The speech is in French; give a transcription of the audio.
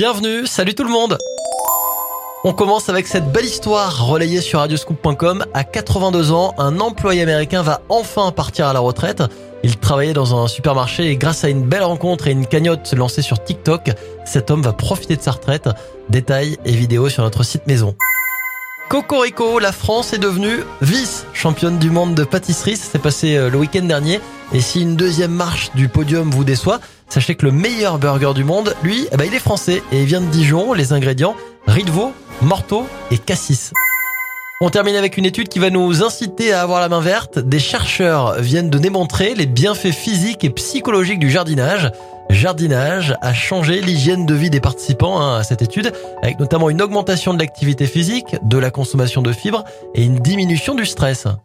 Bienvenue, salut tout le monde on commence avec cette belle histoire relayée sur radioscoop.com. À 82 ans, un employé américain va enfin partir à la retraite. Il travaillait dans un supermarché et grâce à une belle rencontre et une cagnotte lancée sur TikTok, cet homme va profiter de sa retraite. Détails et vidéos sur notre site maison. Cocorico, la France est devenue vice-championne du monde de pâtisserie. Ça s'est passé euh, le week-end dernier. Et si une deuxième marche du podium vous déçoit, sachez que le meilleur burger du monde, lui, eh ben, il est français et il vient de Dijon. Les ingrédients, riz de veau, morteau et cassis. On termine avec une étude qui va nous inciter à avoir la main verte. Des chercheurs viennent de démontrer les bienfaits physiques et psychologiques du jardinage. Jardinage a changé l'hygiène de vie des participants hein, à cette étude, avec notamment une augmentation de l'activité physique, de la consommation de fibres et une diminution du stress.